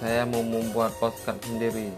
saya mau membuat podcast sendiri.